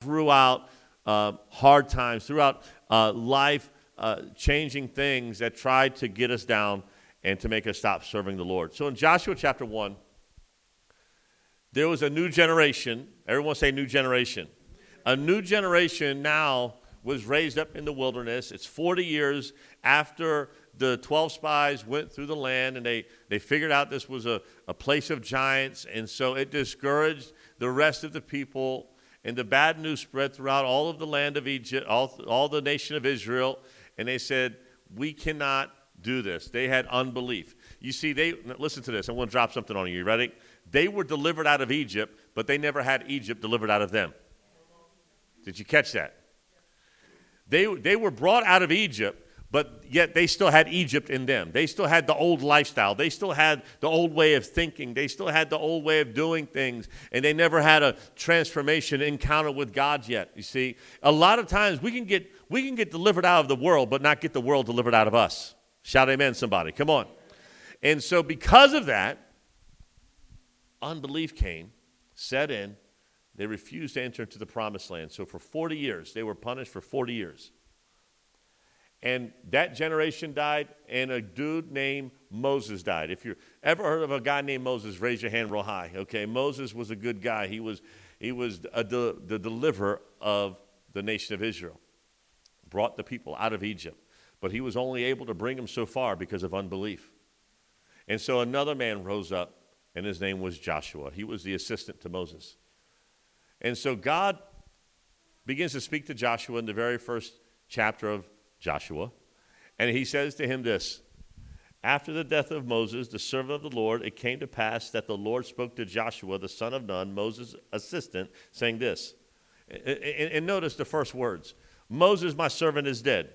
throughout uh, hard times, throughout uh, life uh, changing things that tried to get us down and to make us stop serving the Lord. So in Joshua chapter 1, there was a new generation. Everyone say new generation. A new generation now was raised up in the wilderness. It's 40 years after the 12 spies went through the land and they, they figured out this was a, a place of giants. And so it discouraged the rest of the people. And the bad news spread throughout all of the land of Egypt, all, all the nation of Israel. And they said, We cannot do this. They had unbelief. You see, they listen to this. I want to drop something on you. You ready? They were delivered out of Egypt, but they never had Egypt delivered out of them. Did you catch that? They, they were brought out of Egypt, but yet they still had Egypt in them. They still had the old lifestyle. They still had the old way of thinking. They still had the old way of doing things. And they never had a transformation encounter with God yet. You see, a lot of times we can get, we can get delivered out of the world, but not get the world delivered out of us. Shout amen, somebody. Come on. And so, because of that, unbelief came, set in. They refused to enter into the promised land. So, for 40 years, they were punished for 40 years. And that generation died, and a dude named Moses died. If you've ever heard of a guy named Moses, raise your hand real high. Okay, Moses was a good guy. He was, he was a, the deliverer of the nation of Israel, brought the people out of Egypt. But he was only able to bring them so far because of unbelief. And so another man rose up, and his name was Joshua. He was the assistant to Moses. And so God begins to speak to Joshua in the very first chapter of Joshua. And he says to him this After the death of Moses, the servant of the Lord, it came to pass that the Lord spoke to Joshua, the son of Nun, Moses' assistant, saying this. And, notice the first words Moses, my servant, is dead.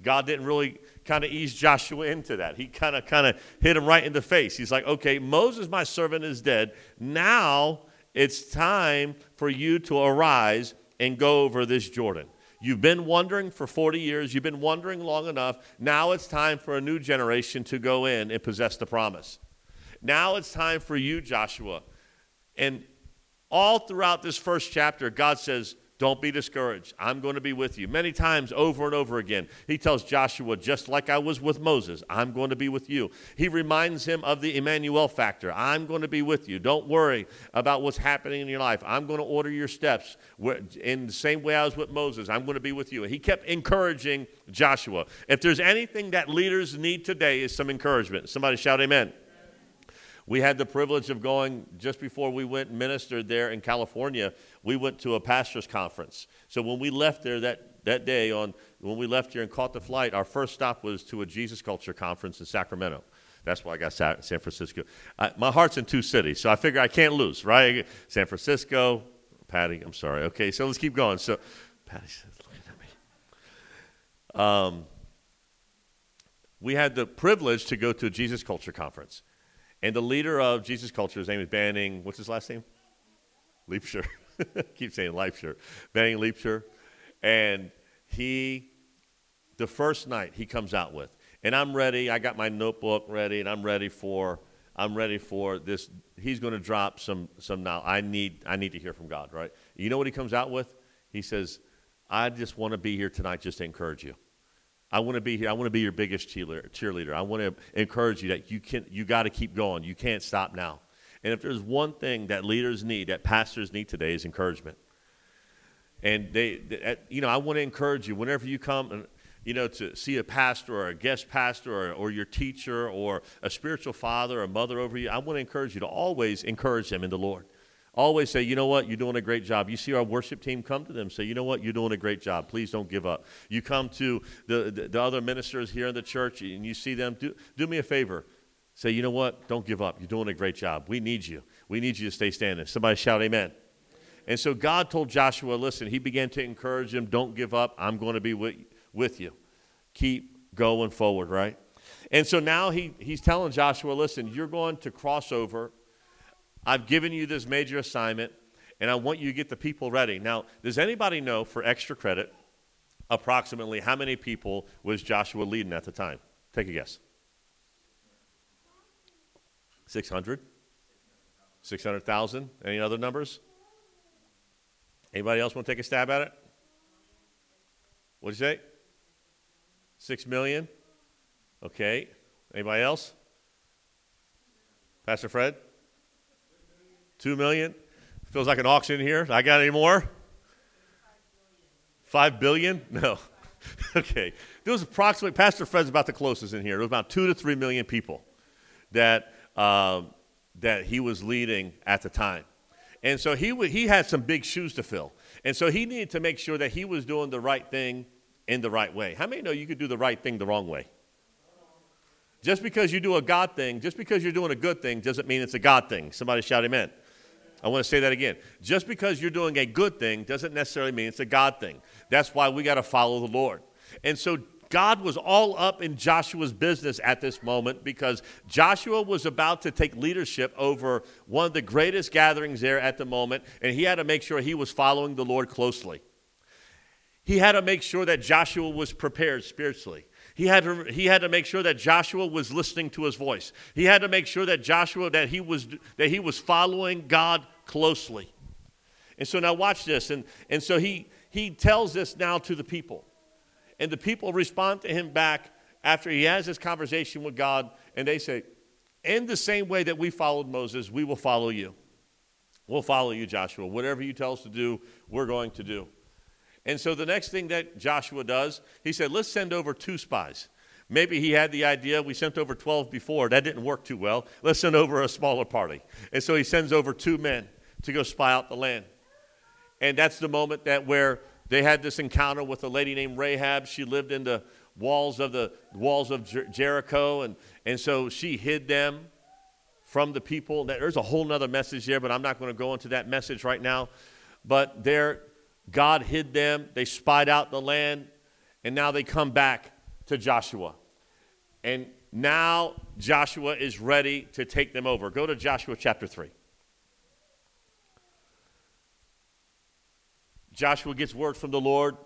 God didn't really kind of ease Joshua into that. He kind of kind of hit him right in the face. He's like, "Okay, Moses my servant is dead. Now it's time for you to arise and go over this Jordan." You've been wondering for 40 years, you've been wondering long enough. Now it's time for a new generation to go in and possess the promise. Now it's time for you, Joshua. And all throughout this first chapter, God says, don't be discouraged. I'm going to be with you. Many times over and over again, he tells Joshua, just like I was with Moses, I'm going to be with you. He reminds him of the Emmanuel factor. I'm going to be with you. Don't worry about what's happening in your life. I'm going to order your steps in the same way I was with Moses. I'm going to be with you. He kept encouraging Joshua. If there's anything that leaders need today is some encouragement. Somebody shout amen. We had the privilege of going just before we went and ministered there in California. We went to a pastor's conference. So when we left there that, that day, on when we left here and caught the flight, our first stop was to a Jesus Culture conference in Sacramento. That's why I got San Francisco. I, my heart's in two cities, so I figure I can't lose, right? San Francisco, Patty, I'm sorry. Okay, so let's keep going. So, Patty says, looking at me. Um, we had the privilege to go to a Jesus Culture conference. And the leader of Jesus Culture, his name is Banning, what's his last name? Liebscher. Keep saying Liebscher. Banning Liebscher. And he, the first night he comes out with, and I'm ready, I got my notebook ready, and I'm ready for, I'm ready for this. He's going to drop some, some now. I need, I need to hear from God, right? You know what he comes out with? He says, I just want to be here tonight just to encourage you. I want to be here. I want to be your biggest cheerleader. I want to encourage you that you can you got to keep going. You can't stop now. And if there's one thing that leaders need, that pastors need today, is encouragement. And they, you know, I want to encourage you whenever you come, you know, to see a pastor or a guest pastor or, or your teacher or a spiritual father or mother over you. I want to encourage you to always encourage them in the Lord. Always say, you know what, you're doing a great job. You see our worship team, come to them, say, you know what, you're doing a great job. Please don't give up. You come to the, the, the other ministers here in the church and you see them, do, do me a favor. Say, you know what, don't give up. You're doing a great job. We need you. We need you to stay standing. Somebody shout, Amen. And so God told Joshua, listen, he began to encourage him, don't give up. I'm going to be with, with you. Keep going forward, right? And so now he, he's telling Joshua, listen, you're going to cross over I've given you this major assignment, and I want you to get the people ready. Now, does anybody know, for extra credit, approximately how many people was Joshua leading at the time? Take a guess. 600? 600,000? Any other numbers? Anybody else want to take a stab at it? What'd you say? Six million? Okay. Anybody else? Pastor Fred? Two million? Feels like an auction here. I got any more? Five billion? No. okay. There was approximately, Pastor Fred's about the closest in here. There was about two to three million people that, um, that he was leading at the time. And so he, he had some big shoes to fill. And so he needed to make sure that he was doing the right thing in the right way. How many know you could do the right thing the wrong way? Just because you do a God thing, just because you're doing a good thing, doesn't mean it's a God thing. Somebody shout amen. I want to say that again. Just because you're doing a good thing doesn't necessarily mean it's a God thing. That's why we got to follow the Lord. And so God was all up in Joshua's business at this moment because Joshua was about to take leadership over one of the greatest gatherings there at the moment, and he had to make sure he was following the Lord closely. He had to make sure that Joshua was prepared spiritually. He had, to, he had to make sure that Joshua was listening to his voice. He had to make sure that Joshua that he was that he was following God closely. And so now watch this. And, and so he he tells this now to the people. And the people respond to him back after he has this conversation with God, and they say, In the same way that we followed Moses, we will follow you. We'll follow you, Joshua. Whatever you tell us to do, we're going to do. And so the next thing that Joshua does, he said, Let's send over two spies. Maybe he had the idea, we sent over 12 before, that didn't work too well. Let's send over a smaller party. And so he sends over two men to go spy out the land. And that's the moment that where they had this encounter with a lady named Rahab. She lived in the walls of the walls of Jer- Jericho, and, and so she hid them from the people. There's a whole other message there, but I'm not going to go into that message right now. But there, God hid them. They spied out the land, and now they come back to Joshua. And now Joshua is ready to take them over. Go to Joshua chapter 3. Joshua gets word from the Lord.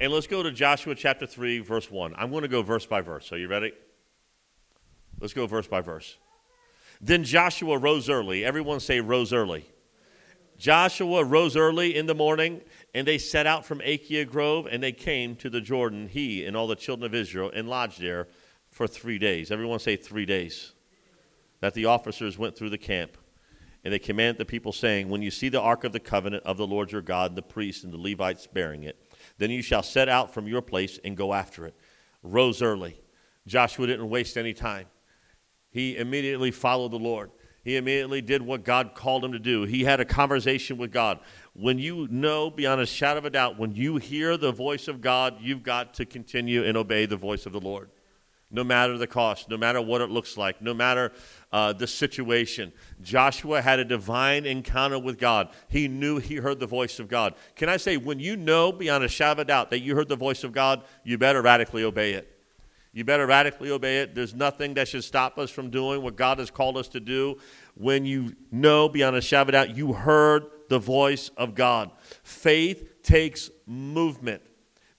And let's go to Joshua chapter 3, verse 1. I'm going to go verse by verse. Are you ready? Let's go verse by verse. Then Joshua rose early. Everyone say, rose early. Joshua rose early in the morning, and they set out from Acacia Grove, and they came to the Jordan, he and all the children of Israel, and lodged there for three days. Everyone say three days. That the officers went through the camp. And they commanded the people, saying, When you see the ark of the covenant of the Lord your God, the priests and the Levites bearing it, then you shall set out from your place and go after it. Rose early. Joshua didn't waste any time. He immediately followed the Lord. He immediately did what God called him to do. He had a conversation with God. When you know beyond a shadow of a doubt, when you hear the voice of God, you've got to continue and obey the voice of the Lord no matter the cost, no matter what it looks like, no matter uh, the situation. Joshua had a divine encounter with God. He knew he heard the voice of God. Can I say, when you know beyond a shadow of a doubt that you heard the voice of God, you better radically obey it. You better radically obey it. There's nothing that should stop us from doing what God has called us to do. When you know beyond a shadow of a doubt, you heard the voice of God. Faith takes movement.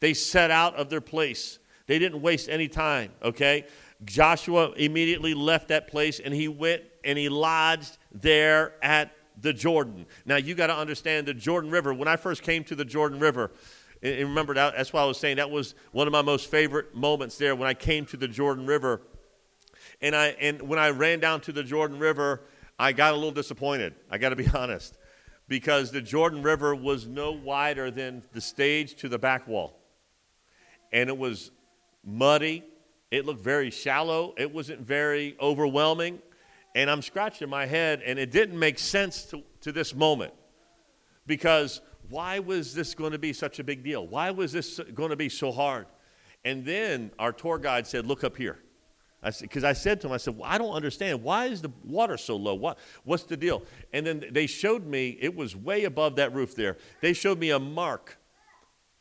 They set out of their place. They didn't waste any time, okay? Joshua immediately left that place and he went and he lodged there at the Jordan. Now, you got to understand the Jordan River. When I first came to the Jordan River, and remember that, that's why I was saying that was one of my most favorite moments there when I came to the Jordan River. And, I, and when I ran down to the Jordan River, I got a little disappointed. I got to be honest. Because the Jordan River was no wider than the stage to the back wall. And it was muddy. It looked very shallow. It wasn't very overwhelming. And I'm scratching my head, and it didn't make sense to, to this moment. Because why was this going to be such a big deal? Why was this going to be so hard? And then our tour guide said, Look up here. Because I, I, said to him, I said, well, I don't understand. Why is the water so low? What, what's the deal? And then they showed me, it was way above that roof there. They showed me a mark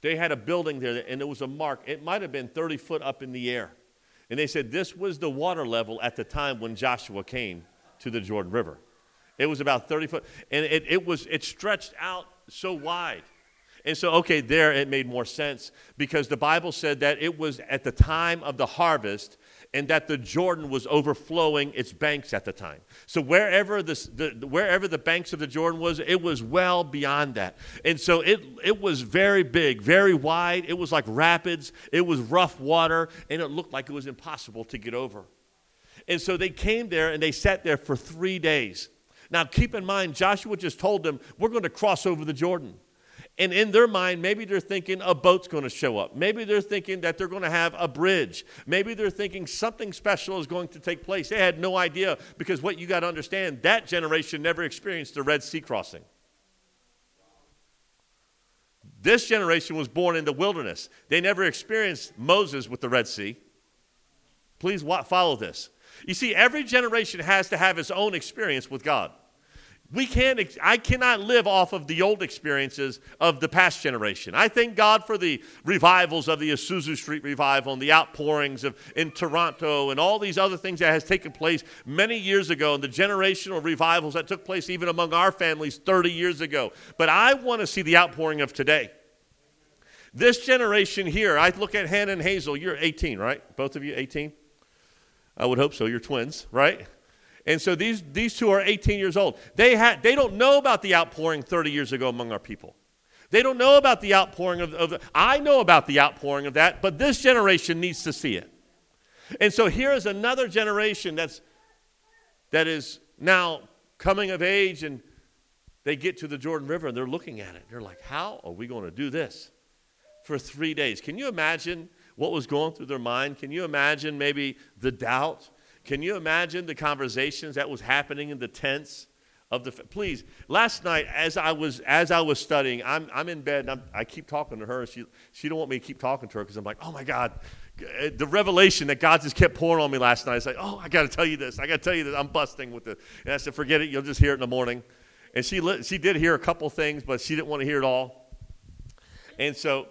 they had a building there, and there was a mark. It might have been 30 foot up in the air. And they said this was the water level at the time when Joshua came to the Jordan River. It was about 30 foot, and it, it was it stretched out so wide. And so, okay, there it made more sense because the Bible said that it was at the time of the harvest, and that the Jordan was overflowing its banks at the time. So wherever the, wherever the banks of the Jordan was, it was well beyond that. And so it, it was very big, very wide. It was like rapids. It was rough water, and it looked like it was impossible to get over. And so they came there and they sat there for three days. Now keep in mind, Joshua just told them, we're going to cross over the Jordan. And in their mind, maybe they're thinking a boat's going to show up. Maybe they're thinking that they're going to have a bridge. Maybe they're thinking something special is going to take place. They had no idea because what you got to understand, that generation never experienced the Red Sea crossing. This generation was born in the wilderness. They never experienced Moses with the Red Sea. Please follow this. You see, every generation has to have its own experience with God we can't i cannot live off of the old experiences of the past generation. I thank god for the revivals of the Azusa street revival and the outpourings of in toronto and all these other things that has taken place many years ago and the generational revivals that took place even among our families 30 years ago. But i want to see the outpouring of today. This generation here i look at hannah and hazel you're 18 right? Both of you 18 i would hope so you're twins right and so these, these two are 18 years old. They, ha- they don't know about the outpouring 30 years ago among our people. They don't know about the outpouring of, of the, I know about the outpouring of that, but this generation needs to see it. And so here is another generation that's, that is now coming of age and they get to the Jordan River and they're looking at it. They're like, how are we going to do this for three days? Can you imagine what was going through their mind? Can you imagine maybe the doubt? Can you imagine the conversations that was happening in the tents of the please last night as I was as I was studying I'm, I'm in bed and I'm, i keep talking to her she she don't want me to keep talking to her because I'm like oh my God uh, the revelation that God just kept pouring on me last night. I said, "Oh, I got to tell you this. I got to tell you this. I'm busting with it." And I said, "Forget it. You'll just hear it in the morning." And she she did hear a couple things, but she didn't want to hear it all. And so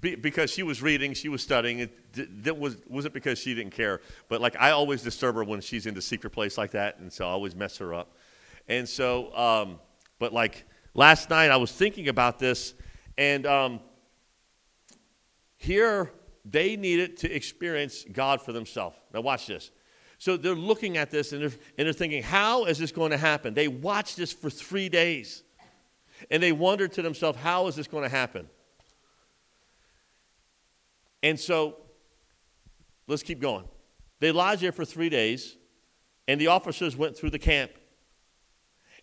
be, because she was reading, she was studying. It, was, wasn't because she didn't care, but like I always disturb her when she's in the secret place like that, and so I always mess her up. And so, um, but like last night, I was thinking about this, and um, here they needed to experience God for themselves. Now, watch this. So they're looking at this and they're, and they're thinking, how is this going to happen? They watched this for three days, and they wondered to themselves, how is this going to happen? And so, let's keep going. They lodged there for three days, and the officers went through the camp.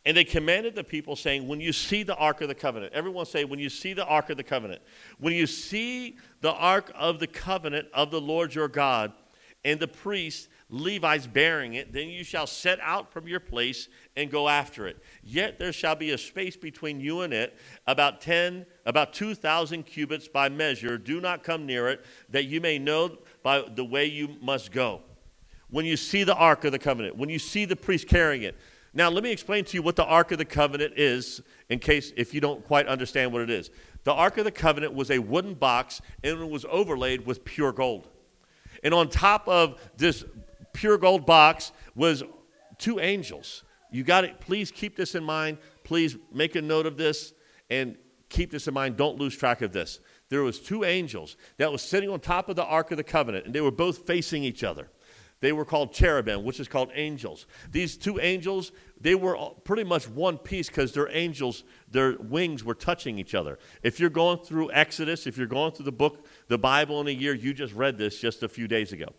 And they commanded the people, saying, When you see the Ark of the Covenant, everyone say, When you see the Ark of the Covenant, when you see the Ark of the Covenant of the Lord your God, and the priests Levites bearing it, then you shall set out from your place and go after it. Yet there shall be a space between you and it, about ten, about two thousand cubits by measure. Do not come near it, that you may know by the way you must go. When you see the Ark of the Covenant, when you see the priest carrying it. Now, let me explain to you what the Ark of the Covenant is, in case if you don't quite understand what it is. The Ark of the Covenant was a wooden box, and it was overlaid with pure gold. And on top of this pure gold box was two angels. You got it. Please keep this in mind. Please make a note of this and keep this in mind. Don't lose track of this. There was two angels that was sitting on top of the Ark of the Covenant, and they were both facing each other. They were called cherubim, which is called angels. These two angels, they were pretty much one piece because their angels, their wings were touching each other. If you're going through Exodus, if you're going through the book, the Bible in a year, you just read this just a few days ago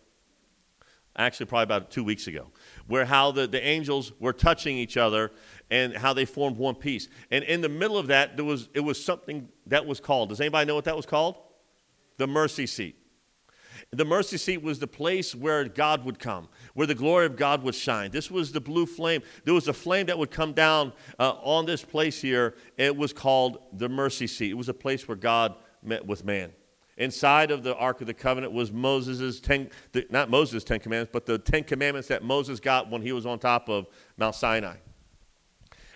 actually probably about two weeks ago, where how the, the angels were touching each other and how they formed one piece. And in the middle of that, there was, it was something that was called. Does anybody know what that was called? The mercy seat. The mercy seat was the place where God would come, where the glory of God would shine. This was the blue flame. There was a flame that would come down uh, on this place here. It was called the mercy seat. It was a place where God met with man. Inside of the Ark of the Covenant was Moses' ten, the, not Moses' Ten Commandments, but the Ten Commandments that Moses got when he was on top of Mount Sinai.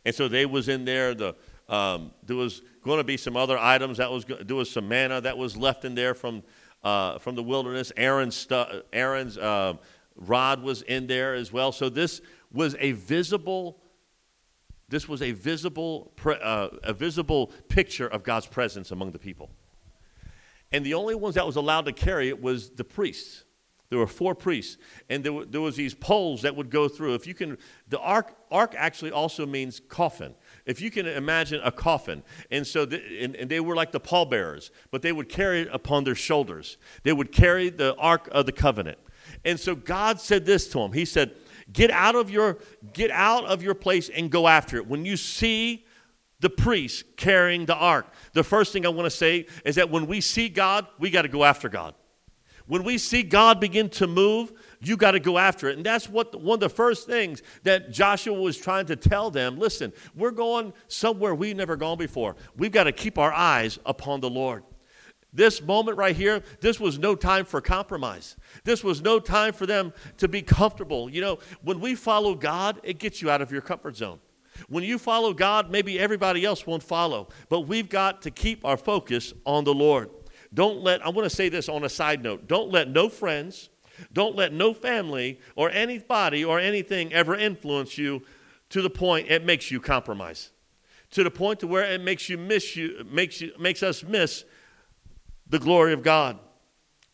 And so they was in there. The, um, there was going to be some other items that was there was some manna that was left in there from uh, from the wilderness. Aaron's stu- Aaron's uh, rod was in there as well. So this was a visible. This was a visible, uh, a visible picture of God's presence among the people. And the only ones that was allowed to carry it was the priests. There were four priests, and there, were, there was these poles that would go through. If you can, the ark, ark actually also means coffin. If you can imagine a coffin, and so the, and, and they were like the pallbearers, but they would carry it upon their shoulders. They would carry the ark of the covenant. And so God said this to him. He said, "Get out of your get out of your place and go after it. When you see the priest carrying the ark, the first thing I want to say is that when we see God, we got to go after God." When we see God begin to move, you got to go after it. And that's what one of the first things that Joshua was trying to tell them. Listen, we're going somewhere we've never gone before. We've got to keep our eyes upon the Lord. This moment right here, this was no time for compromise. This was no time for them to be comfortable. You know, when we follow God, it gets you out of your comfort zone. When you follow God, maybe everybody else won't follow, but we've got to keep our focus on the Lord. Don't let, I want to say this on a side note don't let no friends, don't let no family or anybody or anything ever influence you to the point it makes you compromise. To the point to where it makes you miss you, makes you makes us miss the glory of God.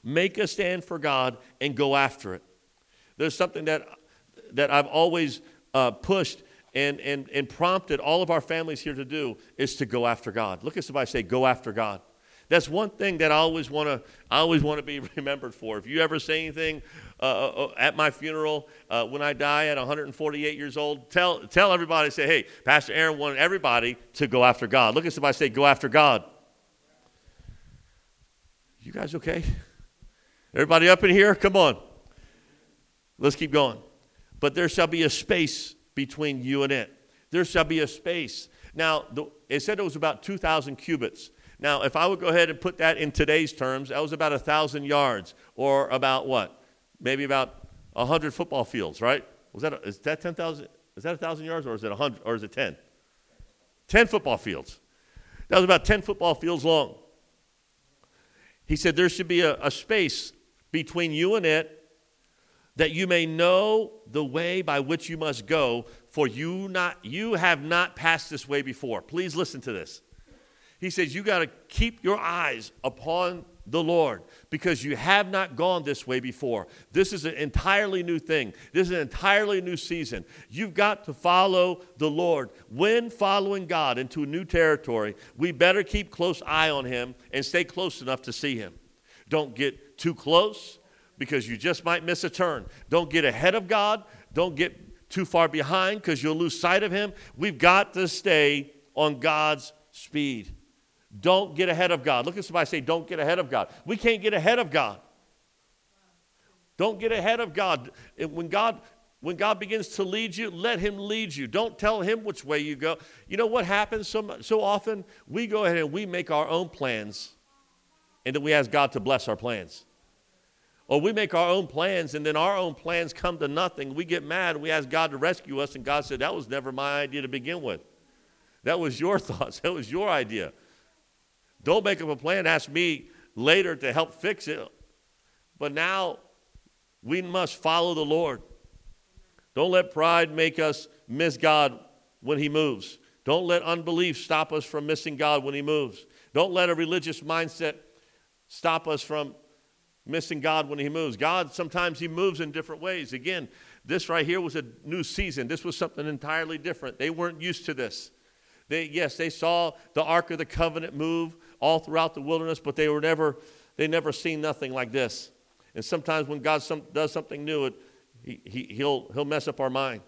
Make a stand for God and go after it. There's something that that I've always uh, pushed and, and, and prompted all of our families here to do is to go after God. Look at somebody say, go after God. That's one thing that I always want to I always want to be remembered for. If you ever say anything uh, uh, uh, at my funeral uh, when I die at 148 years old, tell tell everybody say, "Hey, Pastor Aaron wanted everybody to go after God." Look at somebody say, "Go after God." You guys okay? Everybody up in here? Come on. Let's keep going. But there shall be a space between you and it. There shall be a space. Now, the, it said it was about 2,000 cubits. Now, if I would go ahead and put that in today's terms, that was about a thousand yards, or about what? Maybe about a hundred football fields, right? Was that a, is that ten thousand? Is that a thousand yards, or is it a hundred, or is it ten? Ten football fields. That was about ten football fields long. He said there should be a, a space between you and it that you may know the way by which you must go for you not you have not passed this way before please listen to this he says, You got to keep your eyes upon the Lord because you have not gone this way before. This is an entirely new thing. This is an entirely new season. You've got to follow the Lord. When following God into a new territory, we better keep close eye on him and stay close enough to see him. Don't get too close because you just might miss a turn. Don't get ahead of God. Don't get too far behind because you'll lose sight of him. We've got to stay on God's speed. Don't get ahead of God. Look at somebody say, Don't get ahead of God. We can't get ahead of God. Don't get ahead of God. When God when God begins to lead you, let Him lead you. Don't tell Him which way you go. You know what happens so, so often? We go ahead and we make our own plans, and then we ask God to bless our plans. Or we make our own plans, and then our own plans come to nothing. We get mad, and we ask God to rescue us, and God said, That was never my idea to begin with. That was your thoughts, that was your idea. Don't make up a plan, ask me later to help fix it. But now we must follow the Lord. Don't let pride make us miss God when He moves. Don't let unbelief stop us from missing God when He moves. Don't let a religious mindset stop us from missing God when He moves. God, sometimes He moves in different ways. Again, this right here was a new season. This was something entirely different. They weren't used to this. They, yes, they saw the Ark of the Covenant move all throughout the wilderness, but they were never, they never seen nothing like this. And sometimes when God some, does something new, it, he, he, he'll, he'll mess up our mind.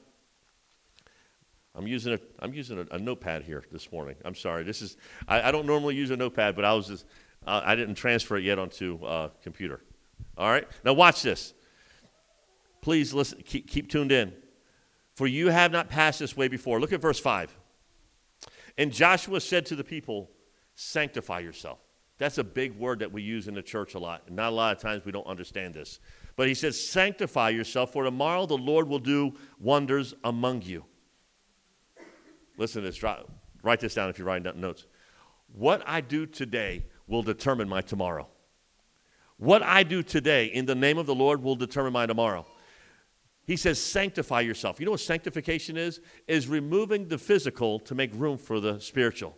I'm using a, I'm using a, a notepad here this morning. I'm sorry. This is, I, I don't normally use a notepad, but I was just, uh, I didn't transfer it yet onto uh, computer. All right? Now watch this. Please listen, keep, keep tuned in. For you have not passed this way before. Look at verse 5. And Joshua said to the people, sanctify yourself. That's a big word that we use in the church a lot. And not a lot of times we don't understand this. But he says, Sanctify yourself, for tomorrow the Lord will do wonders among you. Listen to this. Write this down if you're writing down notes. What I do today will determine my tomorrow. What I do today in the name of the Lord will determine my tomorrow. He says, sanctify yourself. You know what sanctification is? Is removing the physical to make room for the spiritual.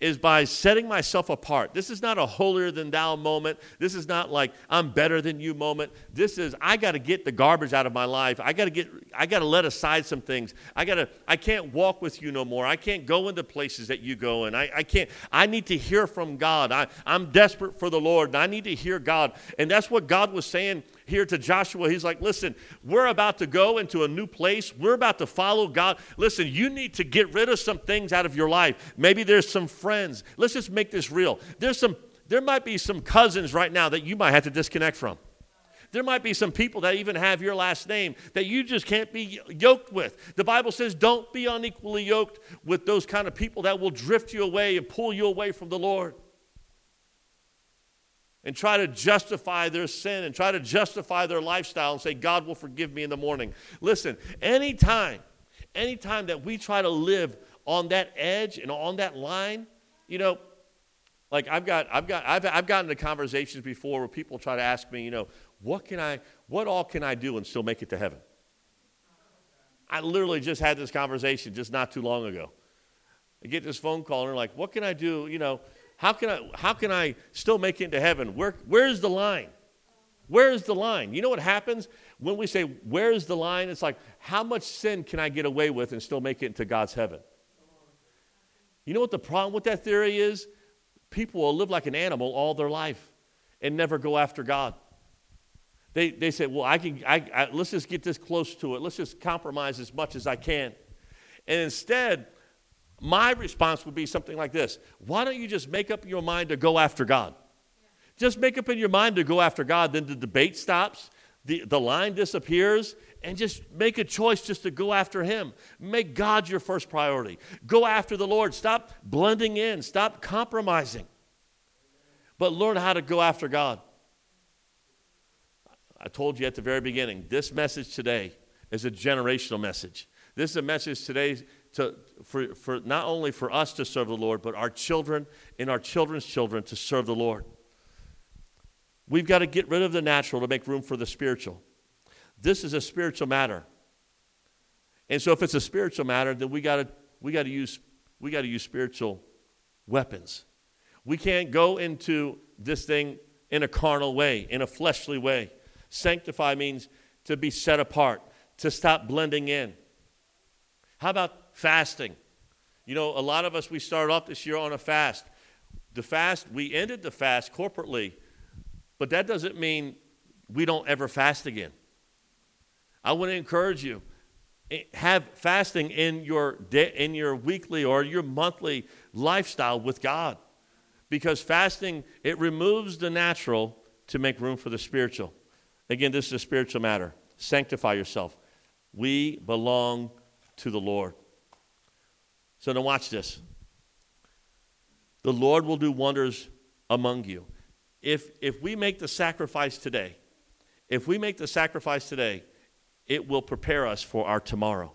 Is by setting myself apart. This is not a holier than thou moment. This is not like I'm better than you moment. This is I got to get the garbage out of my life. I got to get I got to let aside some things. I got to I can't walk with you no more. I can't go into places that you go and I, I can't I need to hear from God. I, I'm desperate for the Lord and I need to hear God. And that's what God was saying here to Joshua. He's like, listen, we're about to go into a new place. We're about to follow God. Listen, you need to get rid of some things out of your life. Maybe there's some friends. Let's just make this real. There's some, there might be some cousins right now that you might have to disconnect from. There might be some people that even have your last name that you just can't be yoked with. The Bible says don't be unequally yoked with those kind of people that will drift you away and pull you away from the Lord and try to justify their sin and try to justify their lifestyle and say, God will forgive me in the morning. Listen, anytime, anytime that we try to live on that edge and on that line, you know, like I've got, I've got, I've, I've gotten into conversations before where people try to ask me, you know, what can I, what all can I do and still make it to heaven? I literally just had this conversation just not too long ago. I get this phone call and they're like, what can I do? You know, how can I, how can I still make it into heaven? Where, where's the line? Where's the line? You know what happens when we say, Where's the line? It's like, How much sin can I get away with and still make it into God's heaven? You know what the problem with that theory is? People will live like an animal all their life and never go after God. They, they say, Well, I can, I, I, let's just get this close to it. Let's just compromise as much as I can. And instead, my response would be something like this Why don't you just make up your mind to go after God? Just make up in your mind to go after God, then the debate stops, the, the line disappears, and just make a choice just to go after Him. Make God your first priority. Go after the Lord. Stop blending in, stop compromising, but learn how to go after God. I told you at the very beginning, this message today is a generational message. This is a message today to, for, for not only for us to serve the Lord, but our children and our children's children to serve the Lord. We've got to get rid of the natural to make room for the spiritual. This is a spiritual matter. And so if it's a spiritual matter, then we got to we got to use we got to use spiritual weapons. We can't go into this thing in a carnal way, in a fleshly way. Sanctify means to be set apart, to stop blending in. How about fasting. You know, a lot of us, we started off this year on a fast. The fast, we ended the fast corporately, but that doesn't mean we don't ever fast again. I want to encourage you eh, have fasting in your day, in your weekly or your monthly lifestyle with God because fasting it removes the natural to make room for the spiritual again this is a spiritual matter sanctify yourself we belong to the lord so now watch this. The Lord will do wonders among you. If, if we make the sacrifice today, if we make the sacrifice today, it will prepare us for our tomorrow.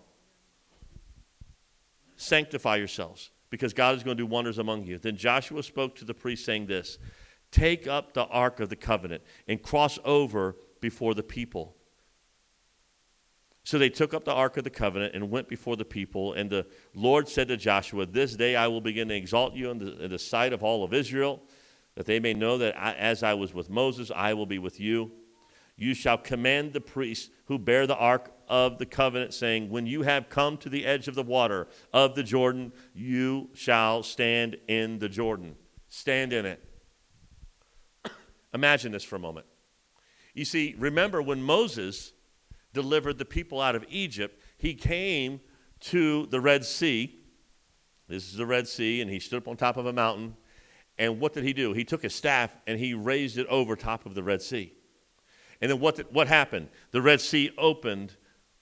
Sanctify yourselves, because God is going to do wonders among you. Then Joshua spoke to the priest, saying this Take up the ark of the covenant and cross over before the people. So they took up the Ark of the Covenant and went before the people. And the Lord said to Joshua, This day I will begin to exalt you in the, in the sight of all of Israel, that they may know that I, as I was with Moses, I will be with you. You shall command the priests who bear the Ark of the Covenant, saying, When you have come to the edge of the water of the Jordan, you shall stand in the Jordan. Stand in it. Imagine this for a moment. You see, remember when Moses delivered the people out of Egypt, he came to the Red Sea. This is the Red Sea, and he stood up on top of a mountain. And what did he do? He took his staff and he raised it over top of the Red Sea. And then what, did, what happened? The Red Sea opened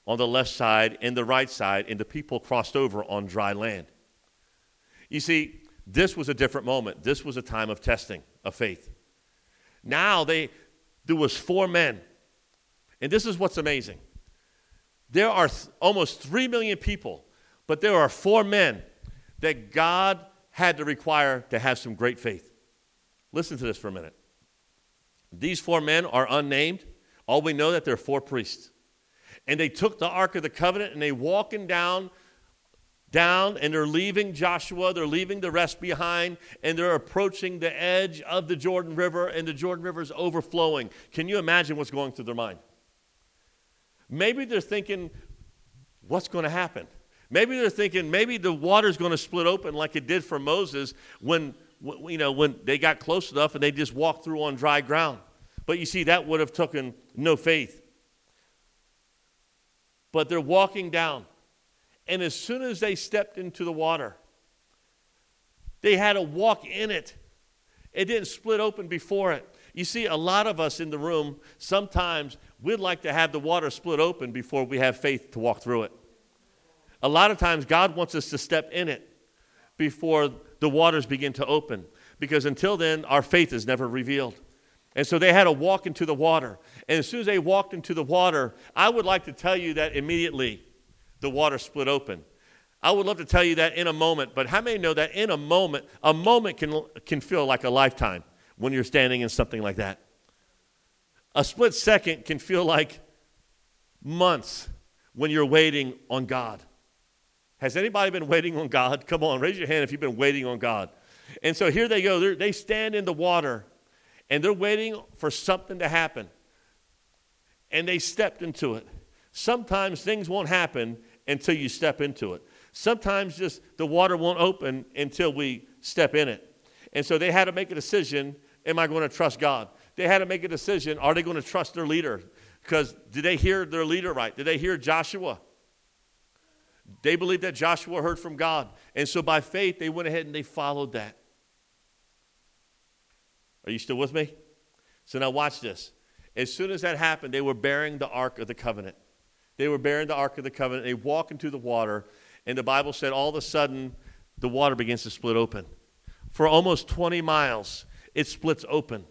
on the left side and the right side, and the people crossed over on dry land. You see, this was a different moment. This was a time of testing of faith. Now they there was four men and this is what's amazing. There are th- almost 3 million people, but there are four men that God had to require to have some great faith. Listen to this for a minute. These four men are unnamed. All we know that they're four priests. And they took the Ark of the Covenant and they walking down down and they're leaving Joshua, they're leaving the rest behind, and they're approaching the edge of the Jordan River, and the Jordan River is overflowing. Can you imagine what's going through their mind? Maybe they're thinking, what's going to happen? Maybe they're thinking, maybe the water's going to split open like it did for Moses when, you know, when they got close enough and they just walked through on dry ground. But you see, that would have taken no faith. But they're walking down. And as soon as they stepped into the water, they had to walk in it. It didn't split open before it. You see, a lot of us in the room, sometimes we'd like to have the water split open before we have faith to walk through it. A lot of times, God wants us to step in it before the waters begin to open, because until then, our faith is never revealed. And so they had to walk into the water. And as soon as they walked into the water, I would like to tell you that immediately the water split open. I would love to tell you that in a moment, but how many know that in a moment, a moment can, can feel like a lifetime when you're standing in something like that? A split second can feel like months when you're waiting on God. Has anybody been waiting on God? Come on, raise your hand if you've been waiting on God. And so here they go. They're, they stand in the water and they're waiting for something to happen. And they stepped into it. Sometimes things won't happen until you step into it. Sometimes just the water won't open until we step in it. And so they had to make a decision am I going to trust God? They had to make a decision are they going to trust their leader? Because did they hear their leader right? Did they hear Joshua? They believed that Joshua heard from God. And so by faith, they went ahead and they followed that. Are you still with me? So now watch this. As soon as that happened, they were bearing the Ark of the Covenant. They were bearing the Ark of the Covenant. They walk into the water, and the Bible said all of a sudden the water begins to split open. For almost 20 miles, it splits open.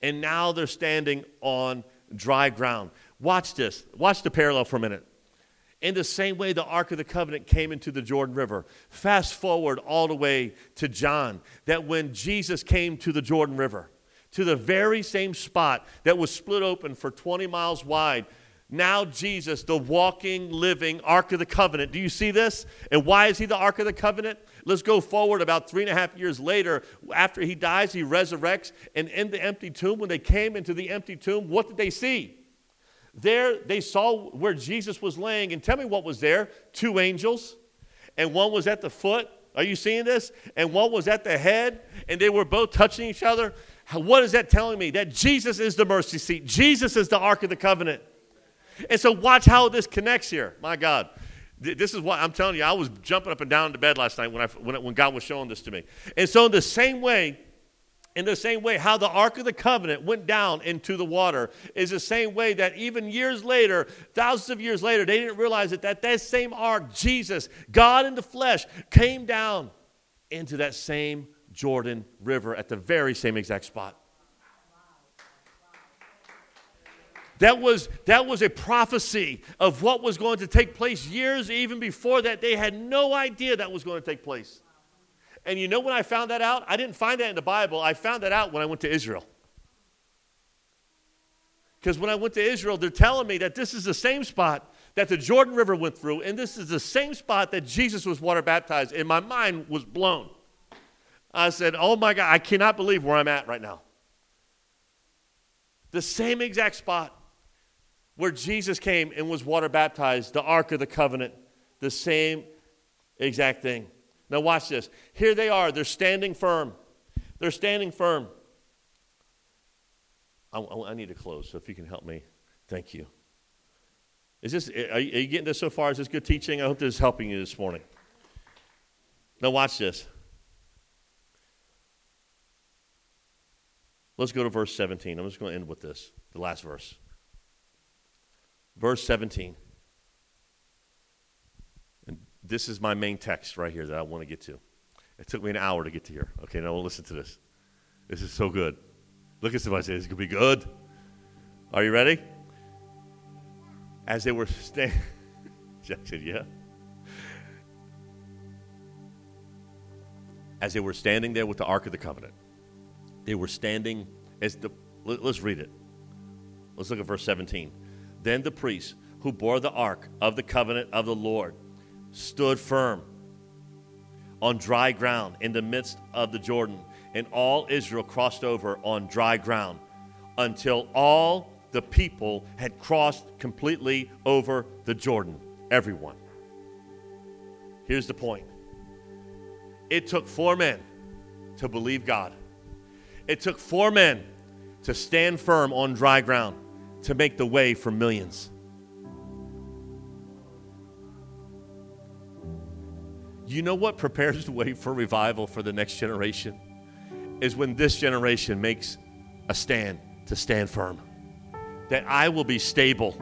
And now they're standing on dry ground. Watch this. Watch the parallel for a minute. In the same way, the Ark of the Covenant came into the Jordan River. Fast forward all the way to John, that when Jesus came to the Jordan River, to the very same spot that was split open for 20 miles wide, now Jesus, the walking, living Ark of the Covenant. Do you see this? And why is he the Ark of the Covenant? Let's go forward about three and a half years later. After he dies, he resurrects. And in the empty tomb, when they came into the empty tomb, what did they see? There, they saw where Jesus was laying, and tell me what was there two angels, and one was at the foot. Are you seeing this? And one was at the head, and they were both touching each other. What is that telling me? That Jesus is the mercy seat, Jesus is the Ark of the Covenant. And so, watch how this connects here. My God. This is what I'm telling you. I was jumping up and down in the bed last night when, I, when, when God was showing this to me. And so, in the same way, in the same way, how the Ark of the Covenant went down into the water is the same way that even years later, thousands of years later, they didn't realize that that, that same Ark, Jesus, God in the flesh, came down into that same Jordan River at the very same exact spot. That was, that was a prophecy of what was going to take place years even before that. They had no idea that was going to take place. And you know when I found that out? I didn't find that in the Bible. I found that out when I went to Israel. Because when I went to Israel, they're telling me that this is the same spot that the Jordan River went through, and this is the same spot that Jesus was water baptized. And my mind was blown. I said, Oh my God, I cannot believe where I'm at right now. The same exact spot where Jesus came and was water baptized, the Ark of the Covenant, the same exact thing. Now, watch this. Here they are. They're standing firm. They're standing firm. I, I, need to close, so if you can help me, thank you. Is this, are you, are you getting this so far? Is this good teaching? I hope this is helping you this morning. Now, watch this. Let's go to verse 17. I'm just going to end with this, the last verse. Verse 17 And this is my main text right here that I want to get to. It took me an hour to get to here. Okay, now we'll listen to this. This is so good. Look at somebody say, This to be good. Are you ready? As they were standing, Jack said, Yeah. As they were standing there with the Ark of the Covenant, they were standing as the, let's read it. Let's look at verse 17. Then the priests who bore the ark of the covenant of the Lord stood firm. on dry ground in the midst of the Jordan. And all Israel crossed over on dry ground until all the people had crossed completely over the Jordan. Everyone. Here's the point it took four men to believe God, it took four men to stand firm on dry ground to make the way for millions. You know what prepares the way for revival for the next generation? Is when this generation makes a stand to stand firm. That I will be stable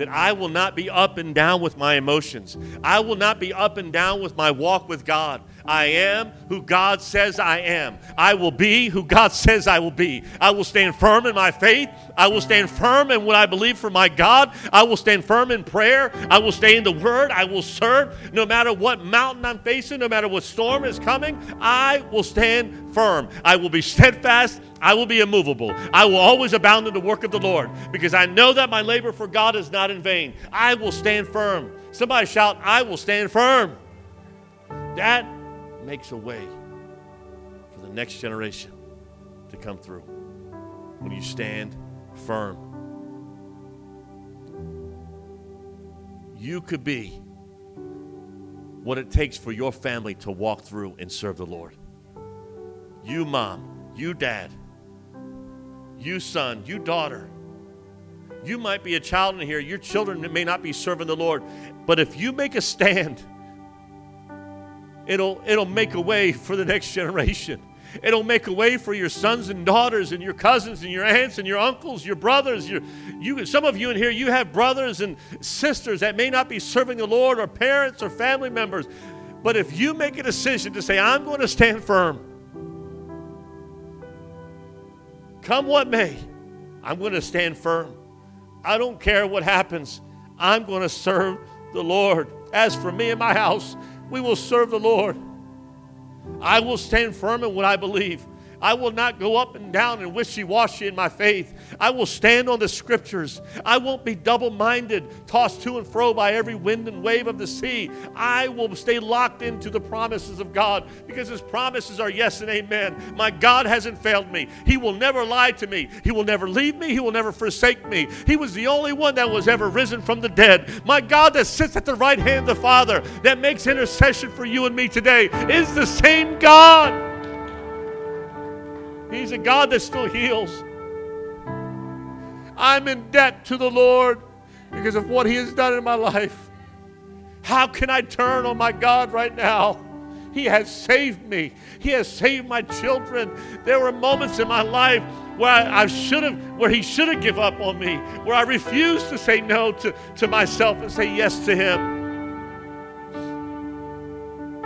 that I will not be up and down with my emotions. I will not be up and down with my walk with God. I am who God says I am. I will be who God says I will be. I will stand firm in my faith. I will stand firm in what I believe for my God. I will stand firm in prayer. I will stay in the Word. I will serve no matter what mountain I'm facing, no matter what storm is coming. I will stand firm. I will be steadfast I will be immovable. I will always abound in the work of the Lord because I know that my labor for God is not in vain. I will stand firm. Somebody shout, I will stand firm. That makes a way for the next generation to come through when you stand firm. You could be what it takes for your family to walk through and serve the Lord. You, mom, you, dad, you, son, you, daughter. You might be a child in here. Your children may not be serving the Lord. But if you make a stand, it'll, it'll make a way for the next generation. It'll make a way for your sons and daughters and your cousins and your aunts and your uncles, your brothers. Your, you, some of you in here, you have brothers and sisters that may not be serving the Lord or parents or family members. But if you make a decision to say, I'm going to stand firm, Come what may, I'm going to stand firm. I don't care what happens. I'm going to serve the Lord. As for me and my house, we will serve the Lord. I will stand firm in what I believe. I will not go up and down and wishy washy in my faith. I will stand on the scriptures. I won't be double minded, tossed to and fro by every wind and wave of the sea. I will stay locked into the promises of God because His promises are yes and amen. My God hasn't failed me. He will never lie to me. He will never leave me. He will never forsake me. He was the only one that was ever risen from the dead. My God that sits at the right hand of the Father, that makes intercession for you and me today, is the same God. He's a God that still heals. I'm in debt to the Lord because of what He has done in my life. How can I turn on my God right now? He has saved me. He has saved my children. There were moments in my life where I, I should have, where He should have given up on me, where I refused to say no to, to myself and say yes to Him.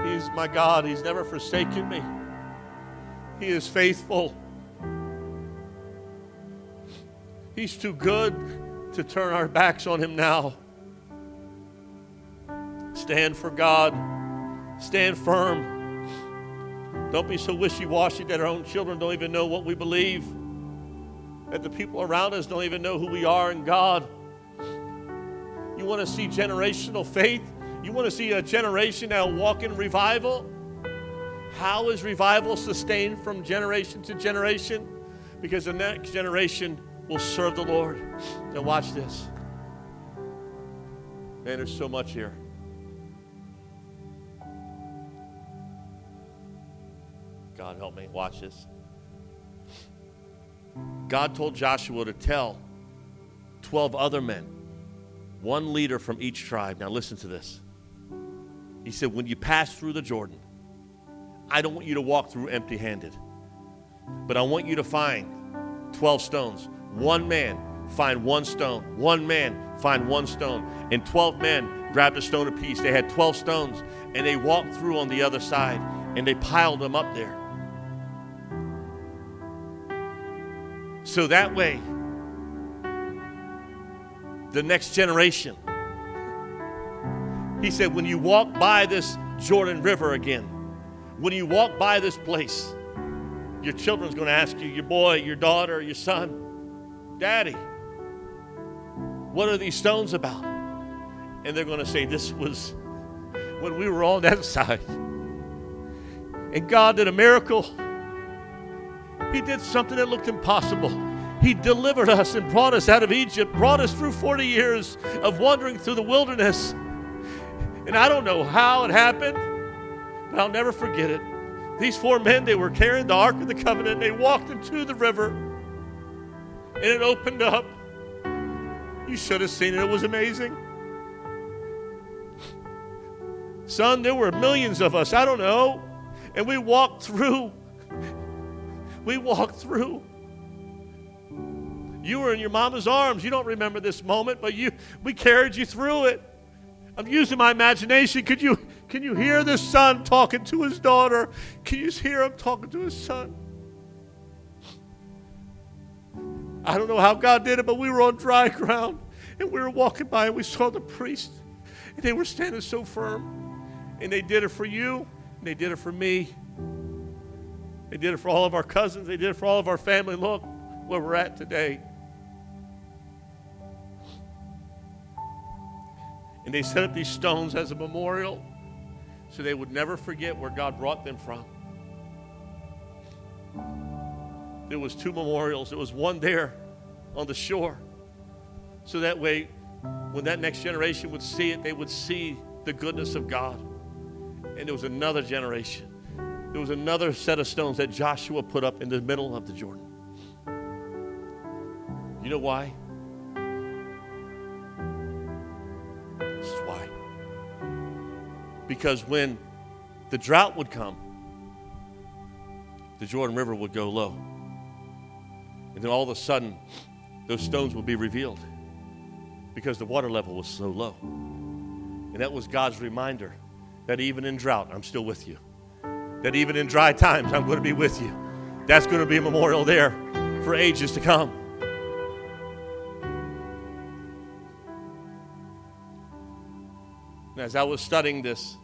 He's my God. He's never forsaken me. He is faithful. He's too good to turn our backs on Him now. Stand for God, stand firm. Don't be so wishy washy that our own children don't even know what we believe, that the people around us don't even know who we are in God. You want to see generational faith? You want to see a generation will walk in revival? How is revival sustained from generation to generation? Because the next generation will serve the Lord. Now, watch this. Man, there's so much here. God help me. Watch this. God told Joshua to tell 12 other men, one leader from each tribe. Now, listen to this. He said, When you pass through the Jordan, I don't want you to walk through empty handed, but I want you to find 12 stones. One man find one stone. One man find one stone. And 12 men grabbed a stone apiece. They had 12 stones and they walked through on the other side and they piled them up there. So that way, the next generation, he said, when you walk by this Jordan River again, when you walk by this place, your children's going to ask you, your boy, your daughter, your son, Daddy, what are these stones about? And they're going to say, This was when we were on that side. And God did a miracle. He did something that looked impossible. He delivered us and brought us out of Egypt, brought us through 40 years of wandering through the wilderness. And I don't know how it happened, but I'll never forget it. These four men, they were carrying the Ark of the Covenant. They walked into the river, and it opened up. You should have seen it. It was amazing. Son, there were millions of us. I don't know. And we walked through. We walked through. You were in your mama's arms. You don't remember this moment, but you we carried you through it. I'm using my imagination. Could you can you hear the son talking to his daughter? Can you hear him talking to his son? I don't know how God did it, but we were on dry ground and we were walking by and we saw the priest and they were standing so firm. And they did it for you, and they did it for me. They did it for all of our cousins, they did it for all of our family. Look where we're at today. And they set up these stones as a memorial so they would never forget where God brought them from. There was two memorials. There was one there on the shore. So that way when that next generation would see it, they would see the goodness of God. And there was another generation. There was another set of stones that Joshua put up in the middle of the Jordan. You know why? Because when the drought would come, the Jordan River would go low. And then all of a sudden, those stones would be revealed because the water level was so low. And that was God's reminder that even in drought, I'm still with you. That even in dry times, I'm going to be with you. That's going to be a memorial there for ages to come. And as I was studying this,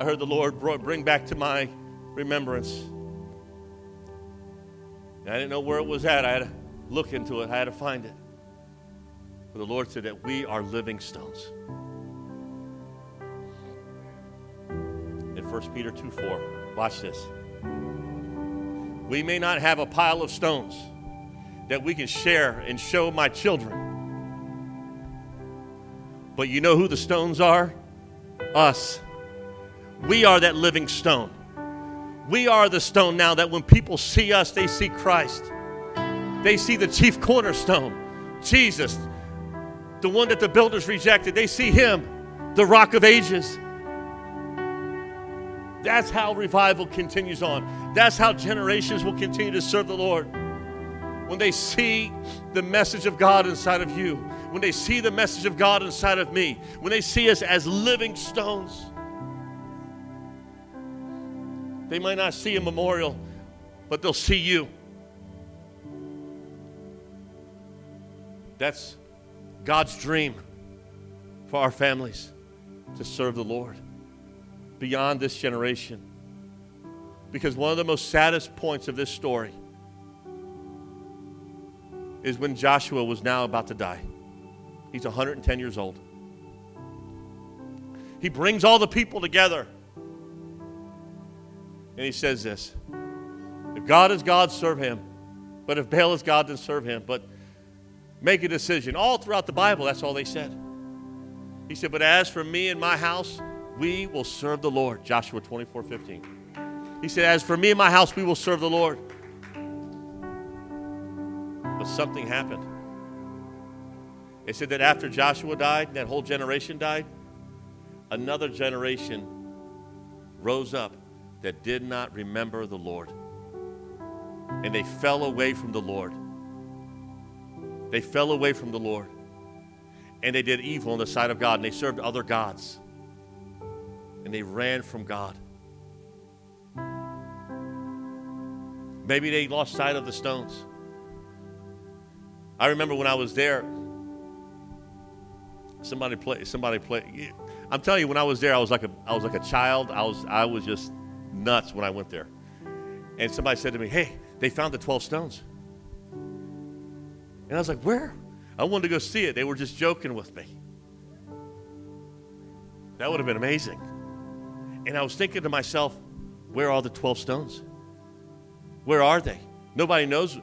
I heard the Lord bring back to my remembrance. And I didn't know where it was at. I had to look into it, I had to find it. But the Lord said that we are living stones. In 1 Peter 2 4, watch this. We may not have a pile of stones that we can share and show my children. But you know who the stones are? Us. We are that living stone. We are the stone now that when people see us, they see Christ. They see the chief cornerstone, Jesus, the one that the builders rejected. They see him, the rock of ages. That's how revival continues on. That's how generations will continue to serve the Lord. When they see the message of God inside of you, when they see the message of God inside of me, when they see us as living stones, they might not see a memorial, but they'll see you. That's God's dream for our families to serve the Lord beyond this generation. Because one of the most saddest points of this story is when Joshua was now about to die. He's 110 years old. He brings all the people together. And he says this If God is God, serve him. But if Baal is God, then serve him. But make a decision. All throughout the Bible, that's all they said. He said, But as for me and my house, we will serve the Lord. Joshua 24 15. He said, As for me and my house, we will serve the Lord. But something happened. It said that after Joshua died, that whole generation died, another generation rose up that did not remember the Lord. And they fell away from the Lord. They fell away from the Lord. And they did evil in the sight of God, and they served other gods. And they ran from God. Maybe they lost sight of the stones. I remember when I was there, somebody play somebody play I'm telling you, when I was there, I was like a I was like a child. I was I was just nuts when I went there. And somebody said to me, Hey, they found the 12 stones. And I was like, Where? I wanted to go see it. They were just joking with me. That would have been amazing. And I was thinking to myself, Where are the 12 stones? Where are they? Nobody knows.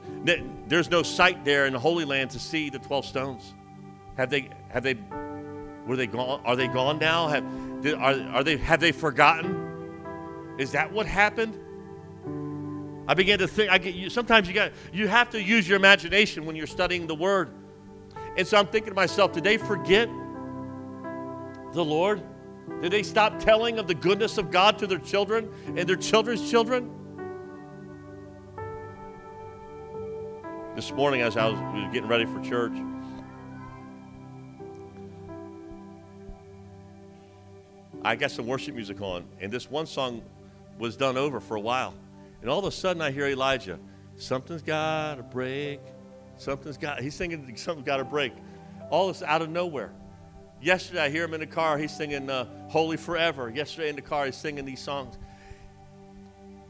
There's no site there in the Holy Land to see the 12 stones. Have they, have they, were they gone? Are they gone now? Have, are, are they, have they forgotten? Is that what happened? I began to think. I get you. Sometimes you got you have to use your imagination when you're studying the Word. And so I'm thinking to myself, did they forget the Lord? Did they stop telling of the goodness of God to their children and their children's children? This morning, as I was getting ready for church, I got some worship music on, and this one song was done over for a while. And all of a sudden, I hear Elijah, something's got to break. Something's got, he's singing, something's got to break. All this out of nowhere. Yesterday, I hear him in the car. He's singing uh, Holy Forever. Yesterday in the car, he's singing these songs.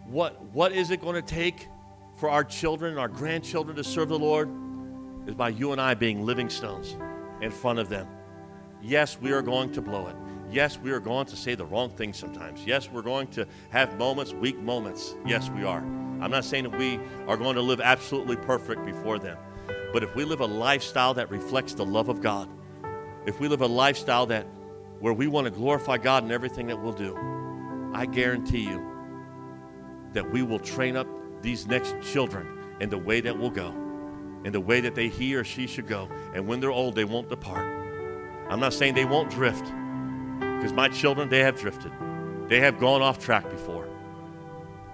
What, what is it going to take for our children our grandchildren to serve the Lord? Is by you and I being living stones in front of them. Yes, we are going to blow it. Yes, we are going to say the wrong thing sometimes. Yes, we're going to have moments, weak moments. Yes, we are. I'm not saying that we are going to live absolutely perfect before them. But if we live a lifestyle that reflects the love of God, if we live a lifestyle that where we want to glorify God in everything that we'll do, I guarantee you that we will train up these next children in the way that we'll go, in the way that they he or she should go. And when they're old, they won't depart. I'm not saying they won't drift. Because my children, they have drifted. They have gone off track before.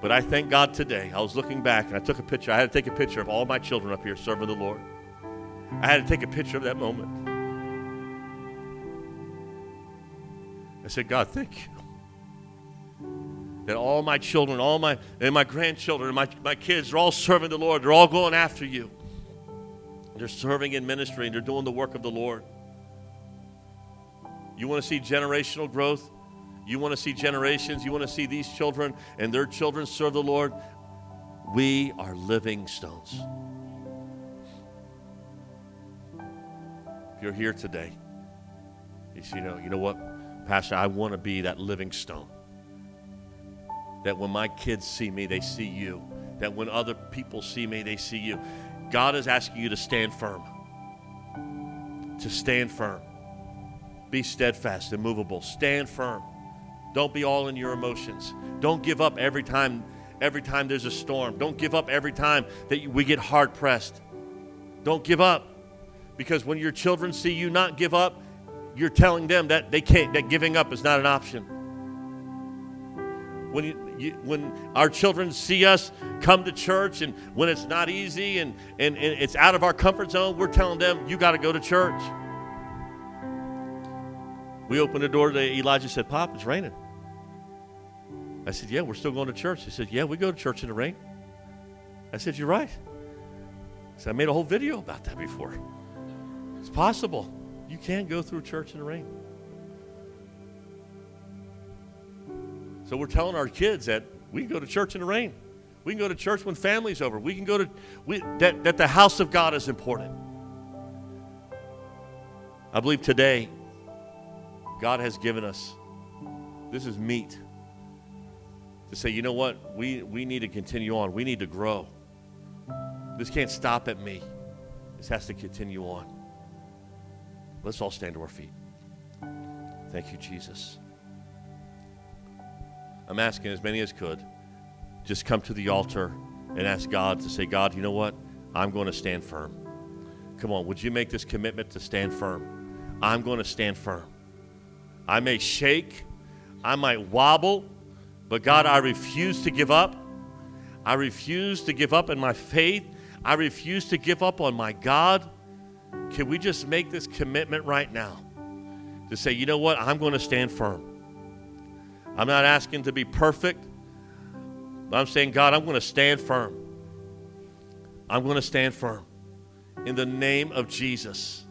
But I thank God today. I was looking back and I took a picture. I had to take a picture of all my children up here serving the Lord. I had to take a picture of that moment. I said, God, thank you. That all my children, all my and my grandchildren, and my, my kids are all serving the Lord. They're all going after you. They're serving in ministry and they're doing the work of the Lord. You want to see generational growth? You want to see generations? You want to see these children and their children serve the Lord? We are living stones. If you're here today, you see, you know, you know what, Pastor, I want to be that living stone. That when my kids see me, they see you. That when other people see me, they see you. God is asking you to stand firm. To stand firm. Be steadfast, immovable. Stand firm. Don't be all in your emotions. Don't give up every time every time there's a storm. Don't give up every time that we get hard pressed. Don't give up. Because when your children see you not give up, you're telling them that they can't that giving up is not an option. When you, you, when our children see us come to church and when it's not easy and, and, and it's out of our comfort zone, we're telling them you got to go to church. We opened the door to Elijah said, Pop, it's raining. I said, Yeah, we're still going to church. He said, Yeah, we go to church in the rain. I said, You're right. I said, I made a whole video about that before. It's possible. You can go through church in the rain. So we're telling our kids that we can go to church in the rain. We can go to church when family's over. We can go to we, that, that the house of God is important. I believe today God has given us. This is meat to say, you know what? We, we need to continue on. We need to grow. This can't stop at me. This has to continue on. Let's all stand to our feet. Thank you, Jesus. I'm asking as many as could just come to the altar and ask God to say, God, you know what? I'm going to stand firm. Come on, would you make this commitment to stand firm? I'm going to stand firm. I may shake, I might wobble, but God, I refuse to give up. I refuse to give up in my faith. I refuse to give up on my God. Can we just make this commitment right now to say, you know what? I'm going to stand firm. I'm not asking to be perfect. But I'm saying, God, I'm going to stand firm. I'm going to stand firm in the name of Jesus.